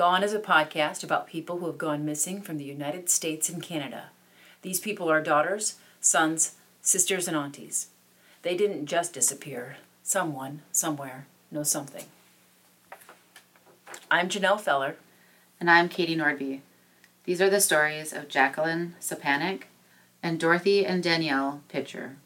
Gone is a podcast about people who have gone missing from the United States and Canada. These people are daughters, sons, sisters, and aunties. They didn't just disappear. Someone, somewhere, knows something. I'm Janelle Feller. And I'm Katie Nordby. These are the stories of Jaqueline Szczepanik and Dorothy and Danielle Pitcher.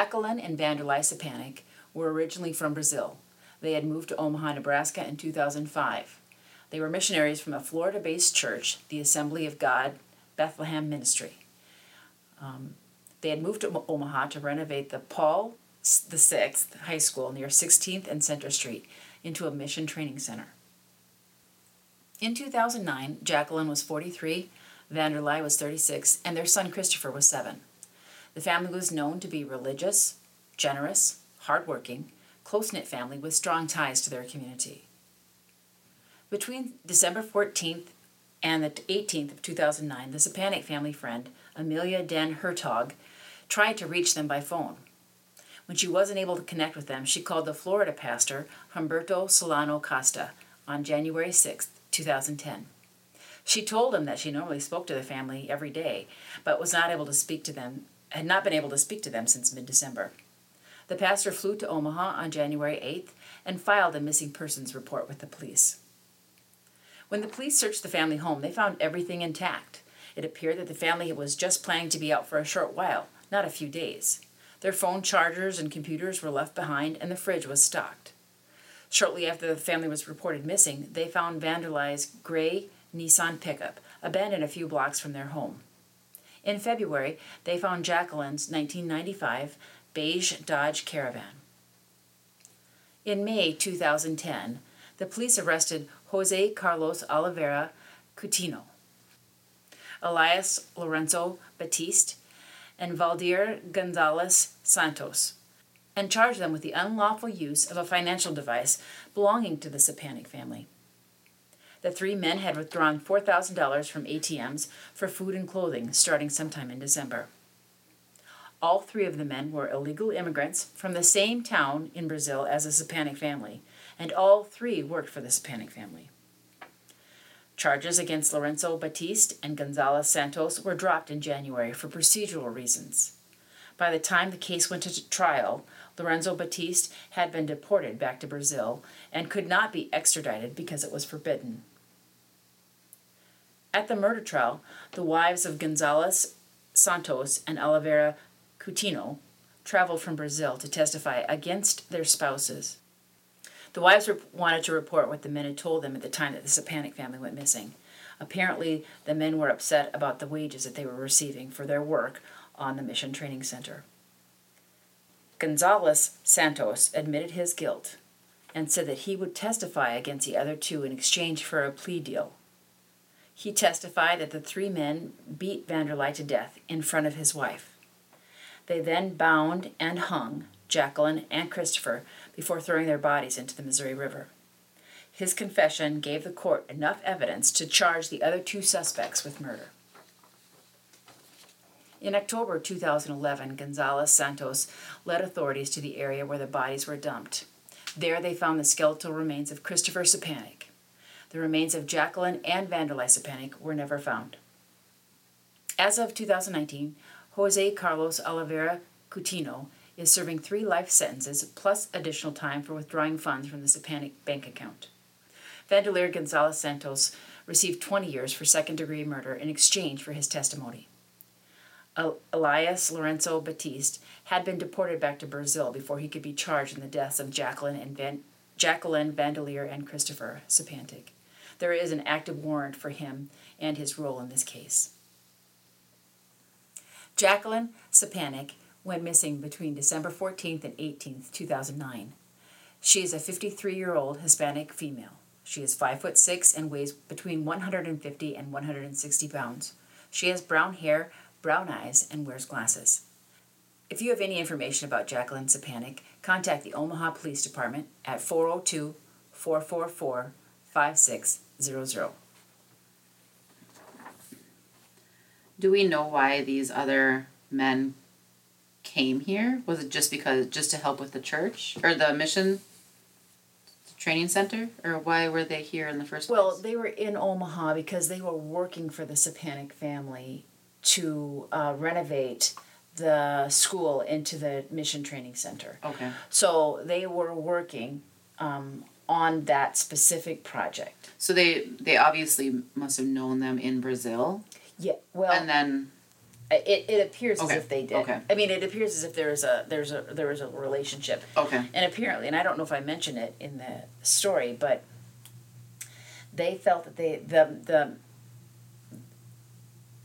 Jaqueline and Vanderlei Szczepanik were originally from Brazil. They had moved to Omaha, Nebraska in 2005. They were missionaries from a Florida based church, the Assembly of God Bethlehem Ministry. Um, they had moved to Omaha to renovate the Paul VI High School near 16th and Center Street into a mission training center. In 2009, Jaqueline was 43, Vanderlei was 36, and their son Christopher was 7. The family was known to be religious, generous, hardworking, close knit family with strong ties to their community. Between December 14th and the 18th of 2009, the Szczepanik family friend, Amelia Den Hertog, tried to reach them by phone. When she wasn't able to connect with them, she called the Florida pastor, Humberto Solano Costa, on January 6, 2010. She told him that she normally spoke to the family every day, but was not able to speak to them had not been able to speak to them since mid December. The pastor flew to Omaha on January 8th and filed a missing persons report with the police. When the police searched the family home, they found everything intact. It appeared that the family was just planning to be out for a short while, not a few days. Their phone chargers and computers were left behind, and the fridge was stocked. Shortly after the family was reported missing, they found Vanderlei's gray Nissan pickup, abandoned a few blocks from their home. In February, they found Jaqueline's 1995 beige Dodge Caravan. In May 2010, the police arrested Jose Carlos Oliveira Coutinho, Elias Lorenzo Batiste, and Valdir Gonzalez Santos, and charged them with the unlawful use of a financial device belonging to the Szczepanik family. The three men had withdrawn $4,000 from ATMs for food and clothing starting sometime in December. All three of the men were illegal immigrants from the same town in Brazil as the Szczepanik family, and all three worked for the Szczepanik family. Charges against Lorenzo Batiste and Gonzalez Santos were dropped in January for procedural reasons. By the time the case went to trial, Lorenzo Batiste had been deported back to Brazil and could not be extradited because it was forbidden. At the murder trial, the wives of Gonzalez Santos and Oliveira Coutinho traveled from Brazil to testify against their spouses. The wives wanted to report what the men had told them at the time that the Szczepanik family went missing. Apparently, the men were upset about the wages that they were receiving for their work on the Mission Training Center. Gonzalez Santos admitted his guilt and said that he would testify against the other two in exchange for a plea deal. He testified that the three men beat Vanderlei to death in front of his wife. They then bound and hung Jaqueline and Christopher before throwing their bodies into the Missouri River. His confession gave the court enough evidence to charge the other two suspects with murder. In October 2011, Gonzalez Santos led authorities to the area where the bodies were dumped. There they found the skeletal remains of Christopher Szczepanik. The remains of Jaqueline and Vanderlei Szczepanik were never found. As of 2019, Jose Carlos Oliveira Coutinho is serving three life sentences plus additional time for withdrawing funds from the Szczepanik bank account. Vanderleer Gonzalez Santos received 20 years for second degree murder in exchange for his testimony. Elias Lorenzo Batiste had been deported back to Brazil before he could be charged in the deaths of Jaqueline and Van- Jaqueline Vanderlei and Christopher Szczepanik there is an active warrant for him and his role in this case. Jaqueline Szczepanik went missing between December 14th and 18th, 2009. She is a 53 year old Hispanic female. She is 5 foot 6 and weighs between 150 and 160 pounds. She has brown hair, brown eyes, and wears glasses. If you have any information about Jaqueline Szczepanik, contact the Omaha Police Department at 402 444 5600. Do we know why these other men came here? Was it just because just to help with the church or the mission training center, or why were they here in the first place? Well, they were in Omaha because they were working for the Szczepanik family to uh, renovate the school into the mission training center. Okay. So they were working um, on that specific project. So they they obviously must have known them in Brazil, Yeah, well, and then it, it appears Okay, as if they did. okay. I mean, it appears as if there's a there's a there was a relationship, okay, and apparently, and I don't know if I mentioned it in the story, but they felt that they the the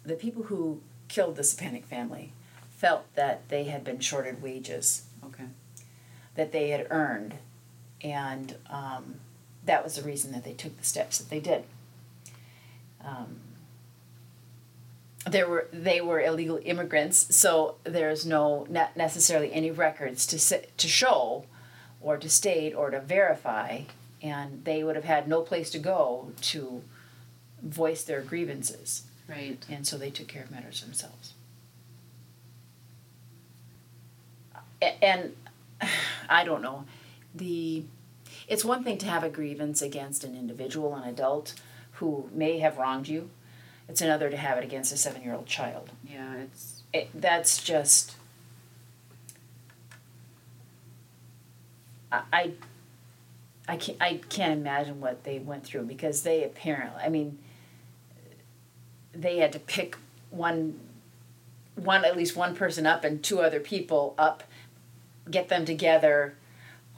the people who killed the Szczepanik family felt that they had been shorted wages okay, that they had earned, and um, that was the reason that they took the steps that they did. Um, there were they were illegal immigrants, so there's no not necessarily any records to si- to show, or to state or to verify, and they would have had no place to go to voice their grievances, right. and so they took care of matters themselves. And I don't know, the it's one thing to have a grievance against an individual, an adult who may have wronged you. It's another to have it against a seven-year-old child. Yeah, it's It, that's just. I, I, I can't, I can't imagine what they went through because they apparently, I mean, they had to pick one, one at least one person up and two other people up, get them together,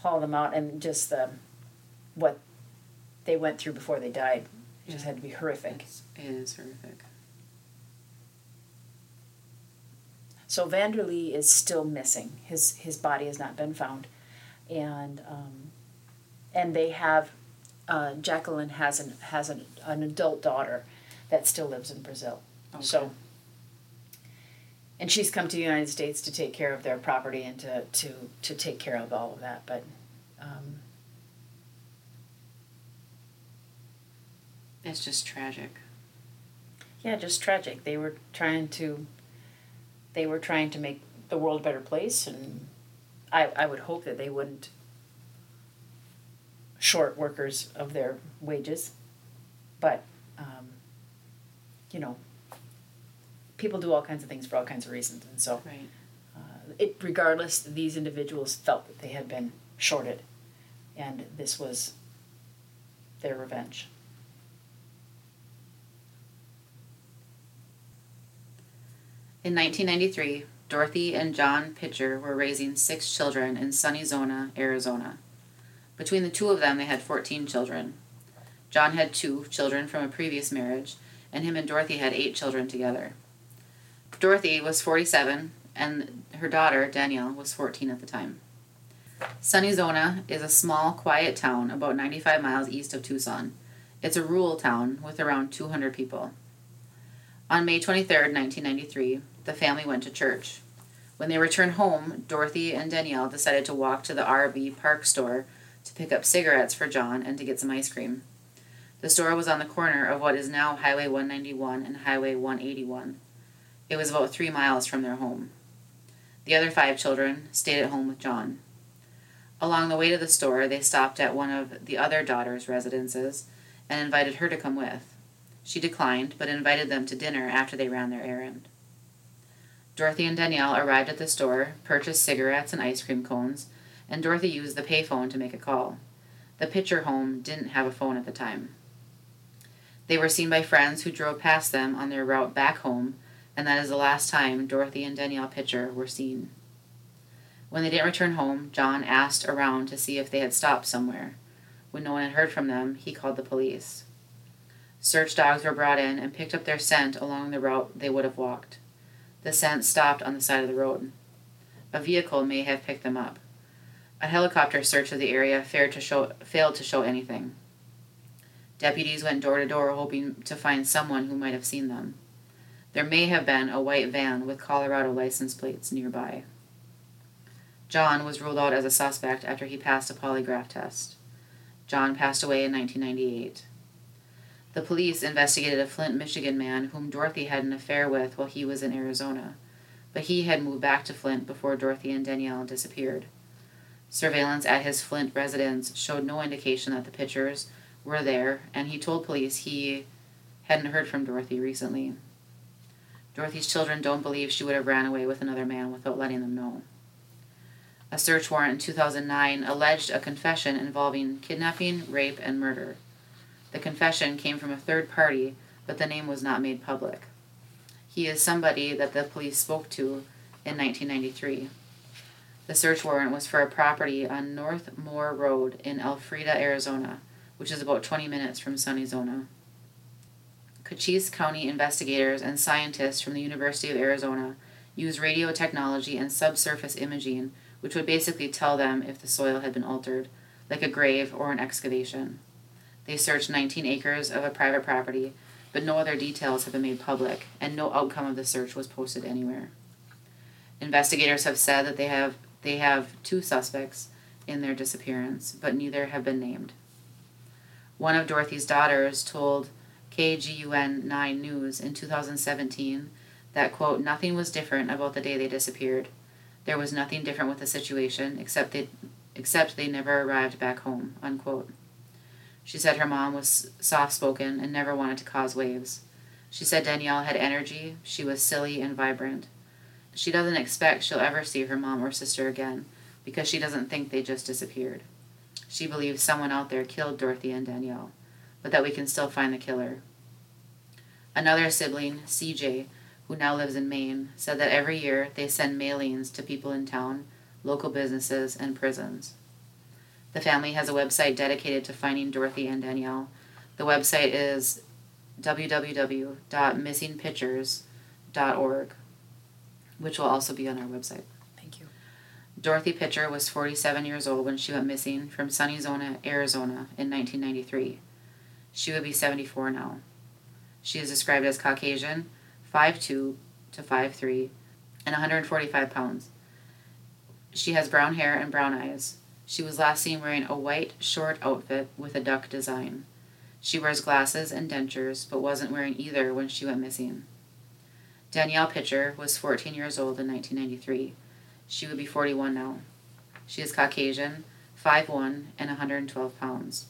haul them out, and just the, what they went through before they died, it just had to be horrific. it's, it is horrific. So Vanderlei is still missing. His his body has not been found, and um, and they have uh, Jaqueline has an has an, an adult daughter that still lives in Brazil. Okay. So. And she's come to the United States to take care of their property and to to to take care of all of that, but. Um, it's just tragic. yeah, just tragic. They were trying to. They were trying to make the world a better place, and I I would hope that they wouldn't short workers of their wages, but um, you know, people do all kinds of things for all kinds of reasons, and so Right. uh, it regardless, these individuals felt that they had been shorted, and this was their revenge. In 1993, Dorothy and John Pitcher were raising six children in Sunizona, Arizona. Between the two of them, they had 14 children. John had two children from a previous marriage, and him and Dorothy had eight children together. Dorothy was 47, and her daughter, Danielle, was 14 at the time. Sunizona is a small, quiet town about 95 miles east of Tucson. It's a rural town with around 200 people. On May 23rd, 1993, the family went to church. When they returned home, Dorothy and Danielle decided to walk to the RV park store to pick up cigarettes for John and to get some ice cream. The store was on the corner of what is now Highway 191 and Highway 181. It was about three miles from their home. The other five children stayed at home with John. Along the way to the store, they stopped at one of the other daughter's residences and invited her to come with. She declined, but invited them to dinner after they ran their errand. Dorothy and Danielle arrived at the store, purchased cigarettes and ice cream cones, and Dorothy used the payphone to make a call. The Pitcher home didn't have a phone at the time. They were seen by friends who drove past them on their route back home, and that is the last time Dorothy and Danielle Pitcher were seen. When they didn't return home, John asked around to see if they had stopped somewhere. When no one had heard from them, he called the police. Search dogs were brought in and picked up their scent along the route they would have walked. The scent stopped on the side of the road. A vehicle may have picked them up. A helicopter search of the area failed to show, failed to show anything. Deputies went door to door hoping to find someone who might have seen them. There may have been a white van with Colorado license plates nearby. John was ruled out as a suspect after he passed a polygraph test. John passed away in 1998. The police investigated a Flint, Michigan man whom Dorothy had an affair with while he was in Arizona, but he had moved back to Flint before Dorothy and Danielle disappeared. Surveillance at his Flint residence showed no indication that the Pitchers were there, and he told police he hadn't heard from Dorothy recently. Dorothy's children don't believe she would have ran away with another man without letting them know. A search warrant in 2009 alleged a confession involving kidnapping, rape, and murder. The confession came from a third party, but the name was not made public. He is somebody that the police spoke to in 1993. The search warrant was for a property on North Moore Road in Elfrida, Arizona, which is about 20 minutes from Sunizona. Cochise County investigators and scientists from the University of Arizona use radio technology and subsurface imaging, which would basically tell them if the soil had been altered, like a grave or an excavation. They searched 19 acres of a private property, but no other details have been made public, and no outcome of the search was posted anywhere. Investigators have said that they have they have two suspects in their disappearance, but neither have been named. One of Dorothy's daughters told KGUN 9 News in 2017 that, quote, nothing was different about the day they disappeared. There was nothing different with the situation except they, except they never arrived back home, unquote. She said her mom was soft spoken and never wanted to cause waves. She said Danielle had energy, she was silly and vibrant. She doesn't expect she'll ever see her mom or sister again because she doesn't think they just disappeared. She believes someone out there killed Dorothy and Danielle, but that we can still find the killer. Another sibling, CJ, who now lives in Maine, said that every year they send mailings to people in town, local businesses, and prisons. The family has a website dedicated to finding Dorothy and Danielle. The website is www.missingpitchers.org, which will also be on our website. Thank you. Dorothy Pitcher was 47 years old when she went missing from Sunizona, Arizona in 1993. She would be 74 now. She is described as Caucasian, 5'2 to 5'3, and 145 pounds. She has brown hair and brown eyes. She was last seen wearing a white, short outfit with a duck design. She wears glasses and dentures, but wasn't wearing either when she went missing. Danielle Pitcher was 14 years old in 1993. She would be 41 now. She is Caucasian, 5'1, and 112 pounds.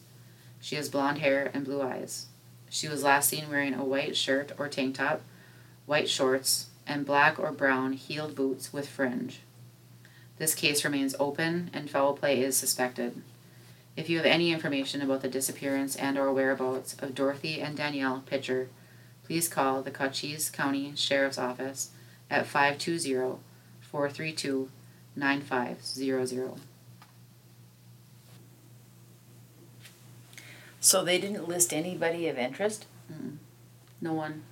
She has blonde hair and blue eyes. She was last seen wearing a white shirt or tank top, white shorts, and black or brown heeled boots with fringe. This case remains open and foul play is suspected. If you have any information about the disappearance and or whereabouts of Dorothy and Danielle Pitcher, please call the Cochise County Sheriff's Office at 520-432-9500. So they didn't list anybody of interest? Mm. No one.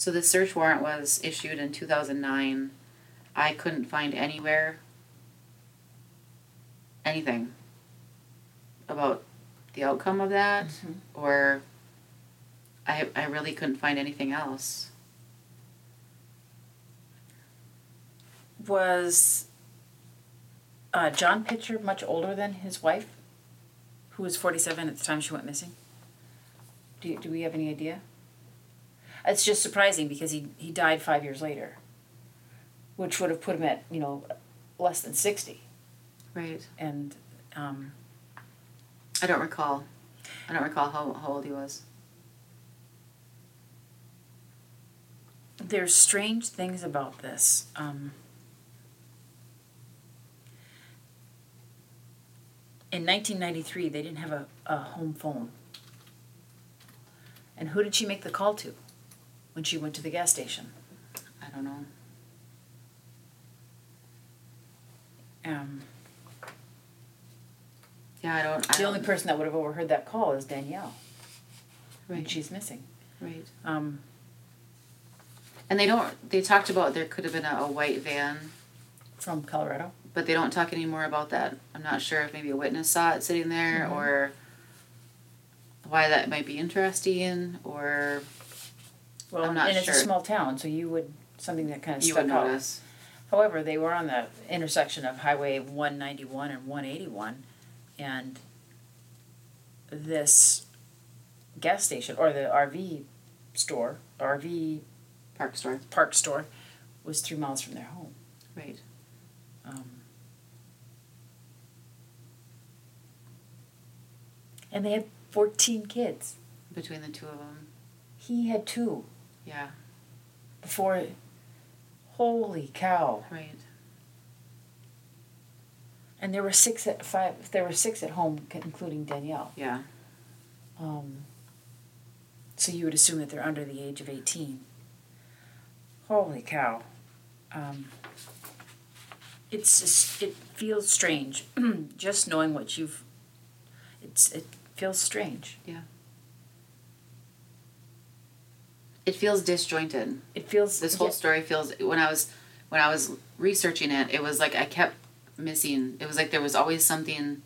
So the search warrant was issued in 2009. I couldn't find anywhere anything about the outcome of that Mhm. or I I really couldn't find anything else. Was uh, John Pitcher much older than his wife, who was 47 at the time she went missing? Do, you, do we have any idea? It's just surprising because he, he died five years later, which would have put him at, you know, less than 60. Right. And um, I don't recall. I don't recall how, how old he was. there's strange things about this. Um, in 1993, they didn't have a, a home phone. And who did she make the call to when she went to the gas station? I don't know. Um, Yeah, I don't. I the only don't- person that would have overheard that call is Danielle, Right. and she's missing. Right. Um, And they don't. They talked about there could have been a, a white van, from Colorado. but they don't talk anymore about that. I'm not sure if maybe a witness saw it sitting there Mhm. or why that might be interesting or Well, I'm not and it's a small town, so you would something that kind of you stuck would out. notice. However, they were on the intersection of Highway one ninety-one and one eighty-one, and this gas station, or the RV store, RV Park store. park store, was three miles from their home. Right. Um, and they had fourteen kids. Between the two of them. He had two Yeah. before. Holy cow! Right. And there were six at five. There were six at home, including Danielle. Yeah. Um, so you would assume that they're under the age of eighteen. Holy cow! Um, it's just, it feels strange, just knowing what you've. It's it feels strange. It feels disjointed. It feels This whole yeah, story feels when I was when I was researching it, it was like I kept missing. It was like there was always something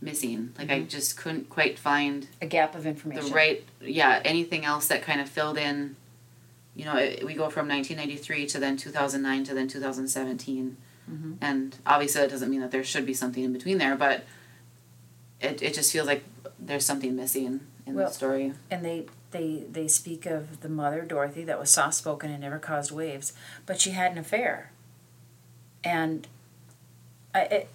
missing. Like I just couldn't quite find a gap of information. the right yeah anything else that kind of filled in you know it, we go from 1993 to then 2009 to then 2017 Mhm. and obviously that doesn't mean that there should be something in between there but it, it just feels like there's something missing in Well- the story And they they they speak of the mother Dorothy that was soft spoken and never caused waves, but she had an affair. And I it,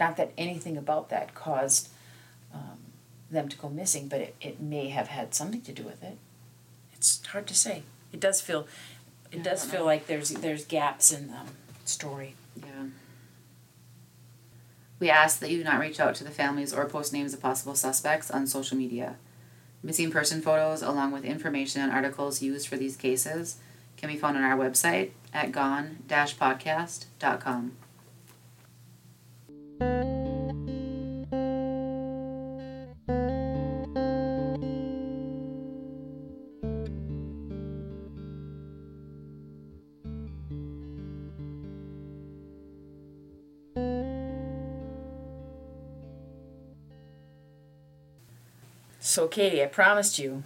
not that anything about that caused um, them to go missing, but it, it may have had something to do with it. It's hard to say. It does feel it I does feel know. like there's there's gaps in the story. yeah we ask that you not reach out to the families or post names of possible suspects on social media missing person photos along with information and articles used for these cases can be found on our website at gone-podcast.com So Katie, I promised you,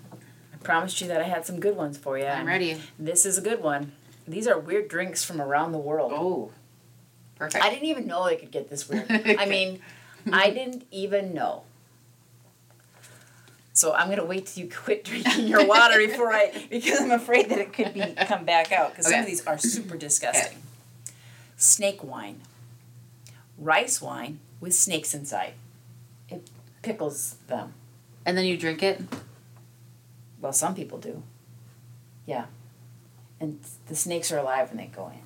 I promised you that I had some good ones for you. i'm ready This is a good one. These are weird drinks from around the world. Oh, perfect. I didn't even know they could get this weird. I mean, I didn't even know. So I'm gonna wait till you quit drinking your water before I, because I'm afraid that it could be come back out. Because some of these are super disgusting. Snake wine, rice wine with snakes inside. It pickles them. And then you drink it. Well, some people do. Yeah. And the snakes are alive when they go in.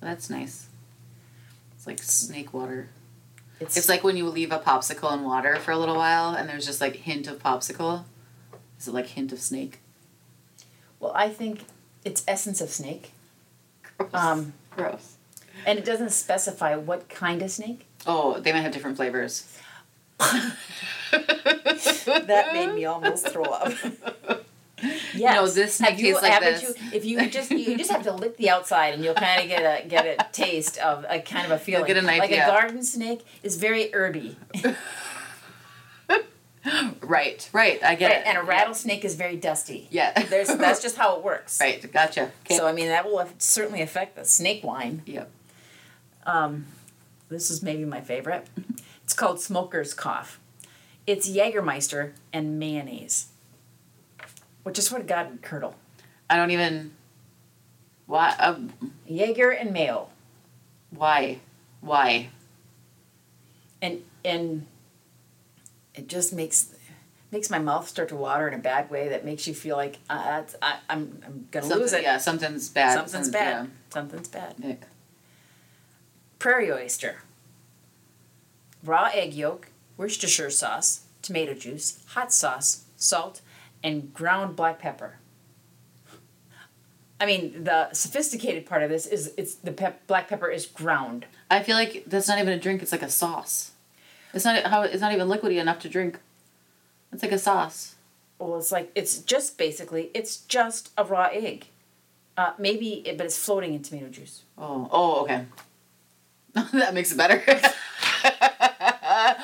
That's nice. It's like snake water. It's, It's like when you leave a popsicle in water for a little while, and there's just like hint of popsicle. Is it like hint of snake? well, I think it's essence of snake. Gross. Um, Gross. and it doesn't specify what kind of snake. Oh, they might have different flavors. That made me almost throw up. Yes. No, this snake Have you, tastes like this. You, if you just you just have to lick the outside and you'll kind of get a get a taste of a kind of a feeling. get an idea. Like a garden snake is very herby, right, right. I get right? it. and a rattlesnake is very dusty. Yeah. There's that's just how it works. right. Gotcha. Okay. So I mean that will certainly affect the snake wine. yep. Um, this is maybe my favorite. It's called Smoker's Cough. It's Jägermeister and mayonnaise, which is what God would curdle. I don't even. Why? Uh, Jaeger and mayo, why? Why? and and it just makes makes my mouth start to water in a bad way. That makes you feel like uh, I, I'm I'm gonna lose it. Yeah, something's bad. Something's Some- bad. Something's bad. Yeah. Prairie oyster, raw egg yolk, Worcestershire sauce, tomato juice, hot sauce, salt, and ground black pepper. I mean, the sophisticated part of this is it's the pep- black pepper is ground. I feel like that's not even a drink. It's like a sauce. It's not how. It's not even liquidy enough to drink. It's like a sauce. Well, it's like it's just basically it's just a raw egg, uh, maybe, it, but it's floating in tomato juice. Oh. Oh. Okay. that makes it better.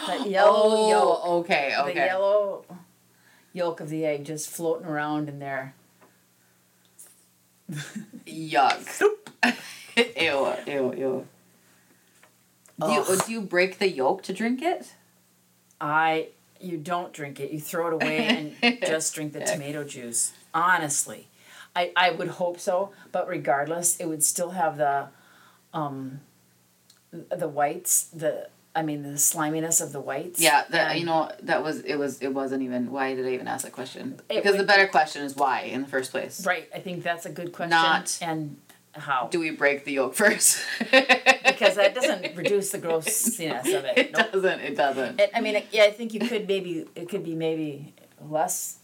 That yellow oh, yolk, Okay. Okay. the yellow yolk of the egg just floating around in there. Yuck. ew, ew, ew. Do you, do you break the yolk to drink it? I you don't drink it. You throw it away and just drink the tomato juice. Honestly, I I would hope so, but regardless, it would still have the, um, the whites. The I mean the sliminess of the whites. Yeah, that you know that was it was it wasn't even why did I even ask that question? Because the better question is why in the first place. Right. I think that's a good question. Not- and how Do we break the yolk first? because that doesn't reduce the grossiness of it. It Nope. doesn't. It doesn't. It, I mean, it- yeah, I think you could maybe it could be maybe less.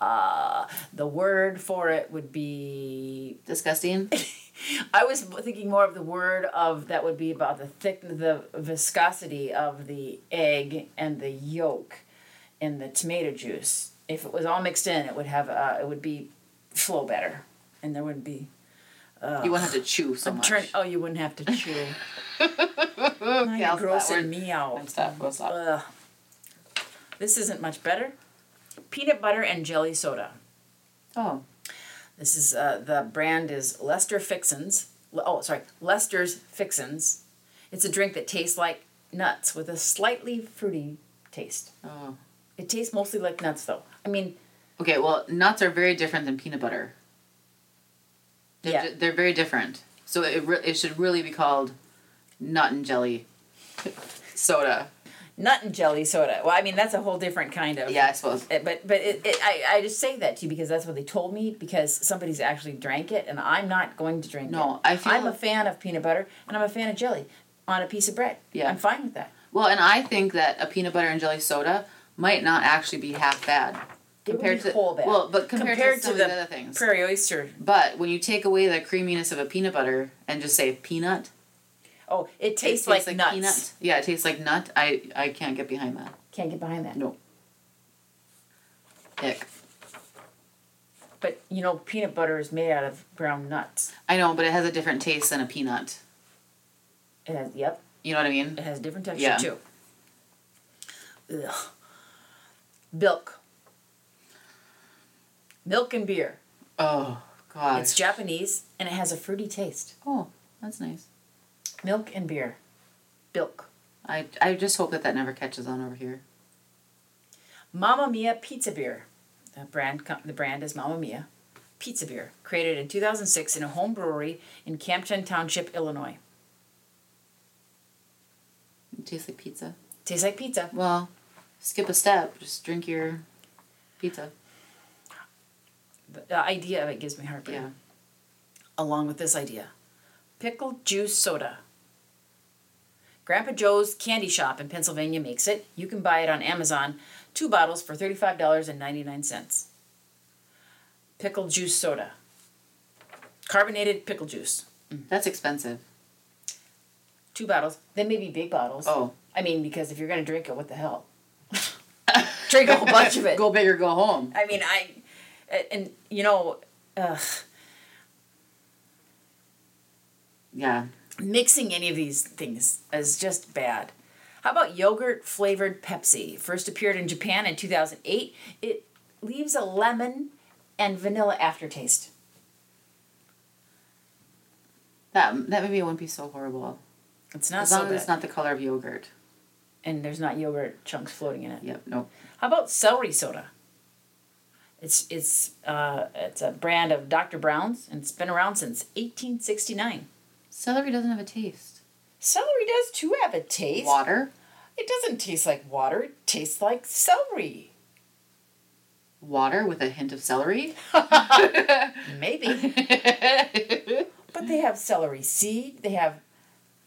Uh, the word for it would be. Disgusting. I was thinking more of the word of that would be about the thick, the viscosity of the egg and the yolk, in the tomato juice. If it was all mixed in, it would have uh, it would be flow better, and there wouldn't be. You wouldn't have to chew so much. turn- oh, you wouldn't have to chew. okay, Now I'll you're stop. grossing me out. I'm stop. We'll stop. Ugh. This isn't much better. Peanut butter and jelly soda. Oh, This is uh, the brand is Lester Fixins. Oh, sorry, Lester's Fixins. It's a drink that tastes like nuts with a slightly fruity taste. oh. It tastes mostly like nuts, though. I mean, Okay. Well, nuts are very different than peanut butter. They're, Yeah. ju- they're very different. So it re- it should really be called nut and jelly soda. Nut and jelly soda. Well, I mean that's a whole different kind of. Yeah, I suppose. Eh, but but it, it, I, I just say that to you because that's what they told me because somebody's actually drank it and I'm not going to drink it. No, I feel- I'm a fan of peanut butter and I'm a fan of jelly on a piece of bread. Yeah. I'm fine with that. Well, and I think that a peanut butter and jelly soda might not actually be half bad It compared to whole bad. well, but compared, Compared to some to of the the other things. Prairie oyster. But when you take away the creaminess of a peanut butter and just say peanut, Oh, it it tastes, like, nuts. peanut. Yeah, it tastes like nut. I I can't get behind that. Can't get behind that. No. Ick. But you know, peanut butter is made out of ground nuts. I know, but it has a different taste than a peanut. It has yep, You know what I mean? it has a different texture Yeah. too. Ugh. Milk. Milk and beer. Oh gosh. It's Japanese and it has a fruity taste. oh, that's nice. Milk and beer. Bilk. I I just hope that that never catches on over here. Mamma Mia Pizza Beer. The brand the brand is Mamma Mia Pizza Beer, created in 2006 in a home brewery in Campton Township, Illinois. It tastes like pizza. Tastes like pizza. Well, skip a step. Just drink your pizza. The the idea of it gives me heartburn. Yeah. Along with this idea, pickled juice soda. Grandpa Joe's Candy Shop in Pennsylvania makes it. You can buy it on Amazon. Two bottles for thirty-five dollars and ninety-nine cents. Pickled juice soda. Carbonated pickle juice. Mm. That's expensive. Two bottles. They may be big bottles. Oh. I mean, because if you're gonna drink it, what the hell? drink a whole bunch of it. Go big or go home. I mean, I, and you know, ugh, Yeah. Mixing any of these things is just bad. How about yogurt flavored Pepsi? First appeared in Japan in 2008. It leaves a lemon and vanilla aftertaste. That that maybe it wouldn't be so horrible. It's not as so long as it's not the color of yogurt. and there's not yogurt chunks floating in it. Yep. Nope. How about celery soda? It's it's uh, it's a brand of Dr. Brown's and it's been around since 1869. Celery doesn't have a taste. Celery does too have a taste. Water. It doesn't taste like water. It tastes like celery. Water with a hint of celery. Maybe. but they have celery seed. They have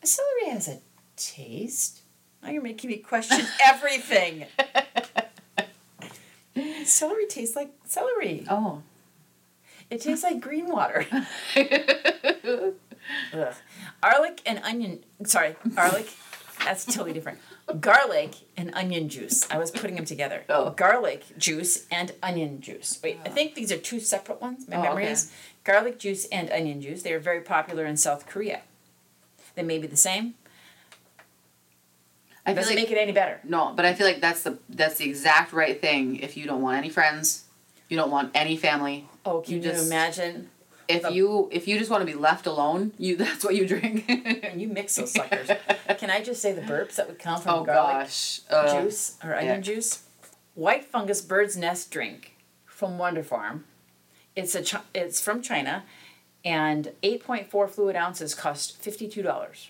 celery has a taste. Now you're making me question everything. celery tastes like celery. oh. It tastes like green water. Ugh. Garlic and onion. Sorry, garlic. That's totally different. Garlic and onion juice. I was putting them together. Oh. Garlic juice and onion juice. Wait, I oh. think these are two separate ones. My Oh, memory okay. is garlic juice and onion juice. They are very popular in South Korea. They may be the same. I Doesn't like make it any better. no, but I feel like that's the that's the exact right thing. If you don't want any friends, you don't want any family. Oh, can You you, just- imagine? if the- you if you just want to be left alone, you that's what you drink. and you mix those suckers. Can I just say the burps that would come from oh garlic gosh. Uh, juice or onion yeah. juice? White fungus bird's nest drink from Wonder Farm. It's a Chi- it's from China, and eight point four fluid ounces cost fifty two dollars.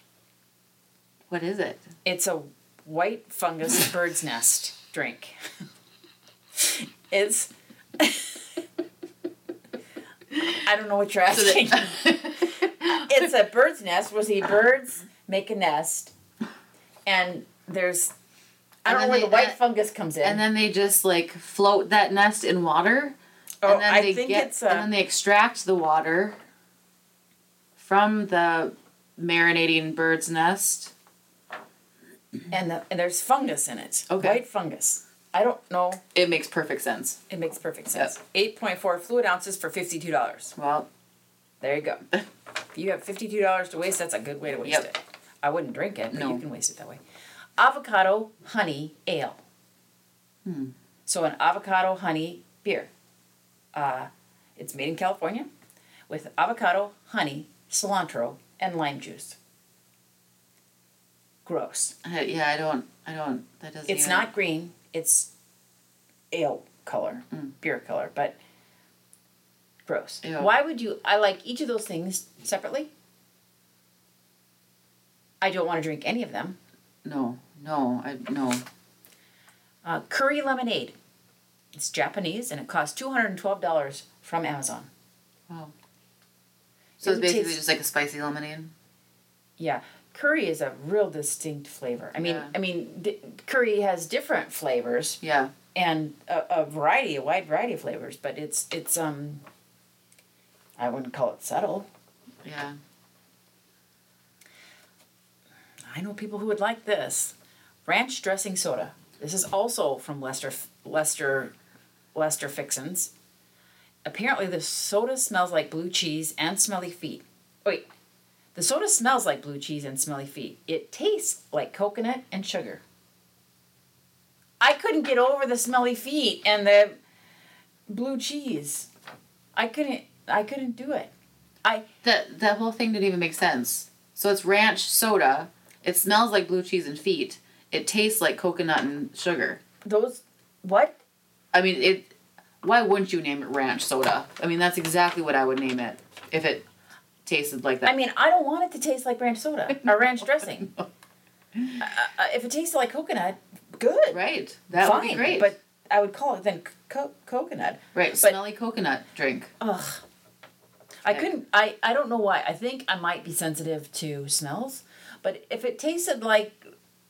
What is it? It's a white fungus bird's nest drink. it's. I don't know what you're So asking. that- it's a bird's nest where the birds make a nest, and there's. I don't know where they- the white and- fungus comes in. and then they just like float that nest in water. oh, and then I they think get it's and then uh, they extract the water from the marinating bird's nest. and, the, and there's fungus in it. Okay. White fungus. I don't know. It makes perfect sense. It makes perfect sense. Eight point four fluid ounces for fifty two dollars. Well, There you go. if you have fifty two dollars to waste, that's a good way to waste Yep. it. I wouldn't drink it, but No. you can waste it that way. Avocado honey ale. Hmm. So an avocado honey beer. Uh, it's made in California with avocado, honey, cilantro, and lime juice. Gross. I, yeah, I don't. I don't. That doesn't. It's even- not green. It's ale color, Mm. beer color, but gross. Why would you? I like each of those things separately. I don't want to drink any of them. No, no, I no. Uh, curry lemonade. It's Japanese and it costs two hundred and twelve dollars from Amazon. Wow. It So it's basically taste- just like a spicy lemonade. Yeah, curry is a real distinct flavor. I mean, Yeah. I mean, curry has different flavors. Yeah. and a, a variety, a wide variety of flavors. But it's it's um. I wouldn't call it subtle. Yeah. I know people who would like this, ranch dressing soda. This is also from Lester Lester Lester Fixins. Apparently, the soda smells like blue cheese and smelly feet. Wait, the soda smells like blue cheese and smelly feet. It tastes like coconut and sugar. I couldn't get over the smelly feet and the blue cheese. I couldn't. I couldn't do it. I That that whole thing didn't even make sense. So it's ranch soda. It smells like blue cheese and feet. It tastes like coconut and sugar. those what I mean, it. Why wouldn't you name it ranch soda? I mean, that's exactly what I would name it if it tasted like that. I mean, I don't want it to taste like ranch soda or ranch dressing. Uh, uh, if it tasted like coconut, good. right. That Fine, would be great. But I would call it then co- coconut. right, but- smelly coconut drink. Ugh. I couldn't. I I don't know why. I think I might be sensitive to smells, but if it tasted like.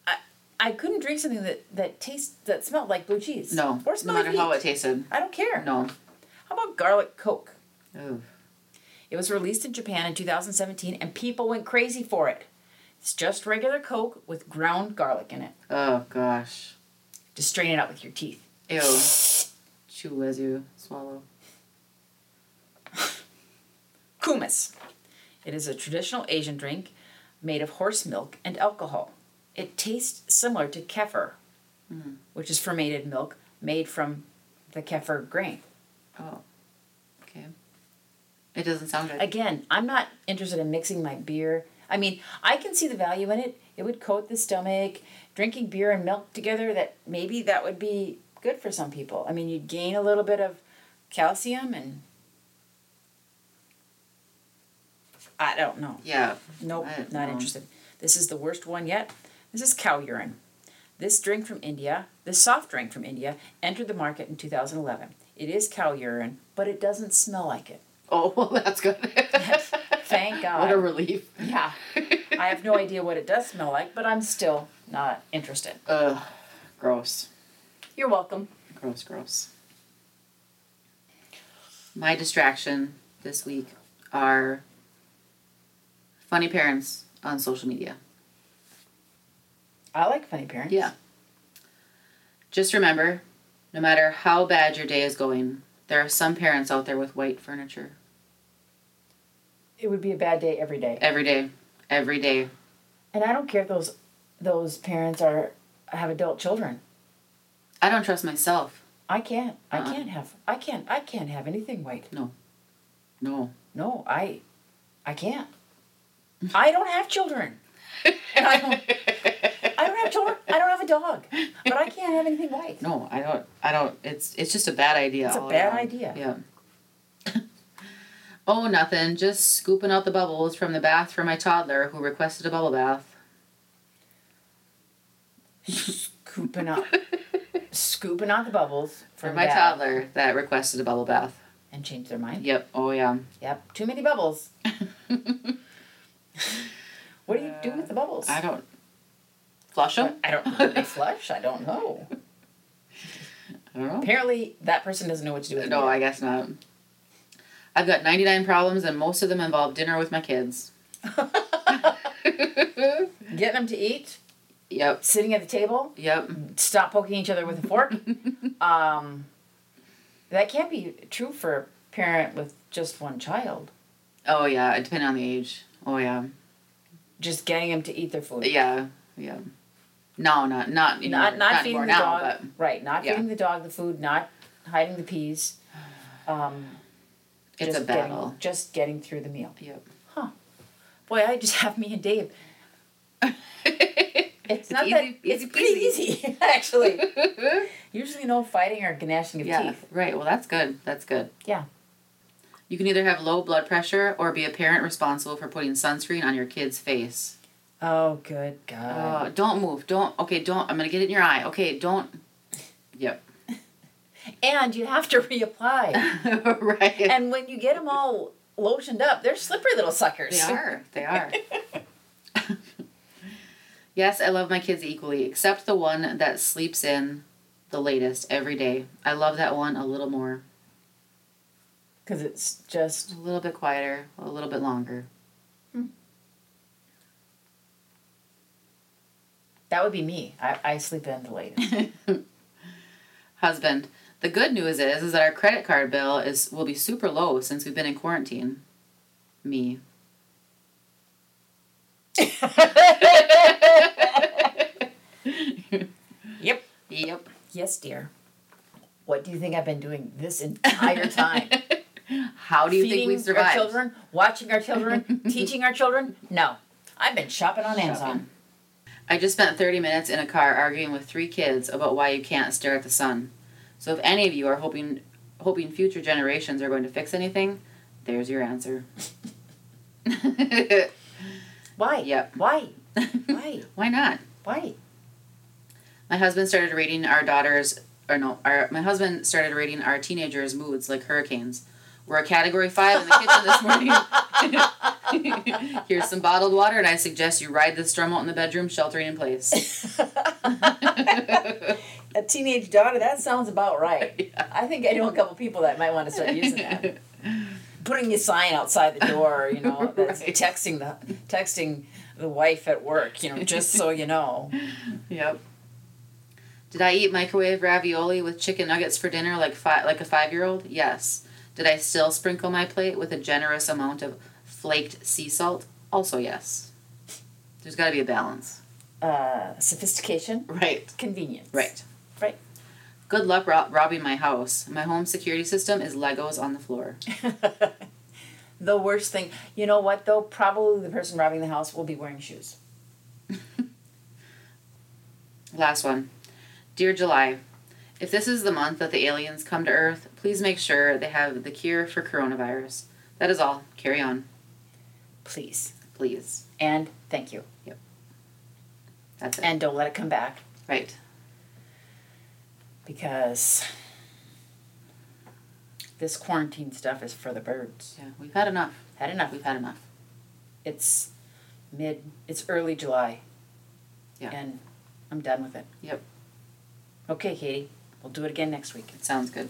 I, I couldn't drink something that, that tastes that smelled like blue cheese. No, or no matter feet. how it tasted. I don't care. No. How about garlic Coke? Ooh. It was released in Japan in 2017, and people went crazy for it. It's just regular Coke with ground garlic in it. Oh gosh. Just strain it out with your teeth. Ew. Chew as you swallow. Kumis. It is a traditional Asian drink made of horse milk and alcohol. It tastes similar to kefir, Mhm. which is fermented milk made from the kefir grain. Oh. It doesn't sound good. Again, I'm not interested in mixing my beer. I mean, I can see the value in it. It would coat the stomach. Drinking beer and milk together, that maybe that would be good for some people. I mean, you'd gain a little bit of calcium and I don't know. yeah. Nope, not know. interested. This is the worst one yet. This is cow urine. This drink from India, this soft drink from India, entered the market in 2011. It is cow urine, but it doesn't smell like it. Oh well, that's good. Thank God. What a relief. Yeah. I have no idea what it does smell like, but I'm still not interested. Ugh. Gross. You're welcome. Gross. Gross. My distraction this week are funny parents on social media. I like funny parents. Yeah. Just remember, no matter how bad your day is going, there are some parents out there with white furniture. It would be a bad day every day. Every day. Every day. And I don't care if those those parents are have adult children. I don't trust myself. I can't. I Uh-uh. can't have I can't I can't have anything white. No. no, No. I, I can't. I don't have children. And I don't, I don't have children. I don't have a dog. But I can't have anything white. No, I don't. I don't. It's it's just a bad idea. It's a bad around. idea. Yeah. Oh, nothing. Just scooping out the bubbles from the bath for my toddler who requested a bubble bath. Scooping out, scooping out the bubbles For my that toddler that requested a bubble bath. and change their mind. Yep. Oh yeah. Yep. Too many bubbles. What do you do with the bubbles? I don't. Flush them. I don't know. They flush. I don't know. I don't know. Apparently, that person doesn't know what to do with them. No. I guess not. I've got 99 problems, and most of them involve dinner with my kids. Getting them to eat, Yep. sitting at the table, Yep. stop poking each other with a fork. um, that can't be true for a parent with just one child. Oh, yeah. Depending on the age. Oh, yeah. Just getting them to eat their food. Yeah. Yeah. No, not not you know, not not, feeding the now, dog. but Right, not Yeah. feeding the dog the food, not hiding the peas. Um, it's just a battle. Getting, just getting through the meal. Yep. Huh. Boy, I just have me and Dave. It's, not easy- that easy it's pretty easy actually. Usually no fighting or gnashing of yeah. teeth. Right. Well, that's good. That's good. Yeah. You can either have low blood pressure or be a parent responsible for putting sunscreen on your kid's face. Oh, good God. Uh, don't move. Don't. Okay. Don't. I'm gonna get it in your eye. Okay. Don't. Yep. And you have to reapply. right. and when you get them all lotioned up, they're slippery little suckers. They are. They are. yes, I love my kids equally, except the one that sleeps in the latest every day. I love that one a little more. Because it's just A little bit quieter, a little bit longer. Hmm. that would be me. I, I sleep in the latest. Husband. The good news is is that our credit card bill is will be super low since we've been in quarantine. Me. yep. Yep. Yes, dear. What do you think I've been doing this entire time? How do you Feeding think we our survived? children, watching our children, teaching our children? No. I've been shopping on Amazon. I just spent 30 minutes in a car arguing with three kids about why you can't stare at the sun. So if any of you are hoping hoping future generations are going to fix anything, there's your answer. Why? Yep. Why? Why? Why not? Why? My husband started reading our daughters or no, our my husband started rating our teenagers' moods like hurricanes. We're a category five in the kitchen this morning. Here's some bottled water, and I suggest you ride this storm out in the bedroom, sheltering in place. A teenage daughter, that sounds about right. Yeah. I think I know a couple people that might want to start using that. Putting a sign outside the door, you know, that's Right. texting the texting the wife at work, you know, just so you know. Yep. Did I eat microwave ravioli with chicken nuggets for dinner like fi- like a five year old? Yes. Did I still sprinkle my plate with a generous amount of flaked sea salt? Also yes. There's got to be a balance. Uh, sophistication, Right. convenience. Right. Right. Good luck ro- robbing my house. My home security system is Legos on the floor. the worst thing, you know what though? Probably the person robbing the house will be wearing shoes. Last one. Dear July, if this is the month that the aliens come to Earth, please make sure they have the cure for coronavirus. That is all. Carry on, Please. please. And thank you. Yep. That's it. And don't let it come back right. Because this quarantine stuff is for the birds. Yeah, we've had enough. Had enough. We've had enough. It's mid, it's early July. Yeah. And I'm done with it. Yep. Okay, Katie. We'll do it again next week. It sounds good.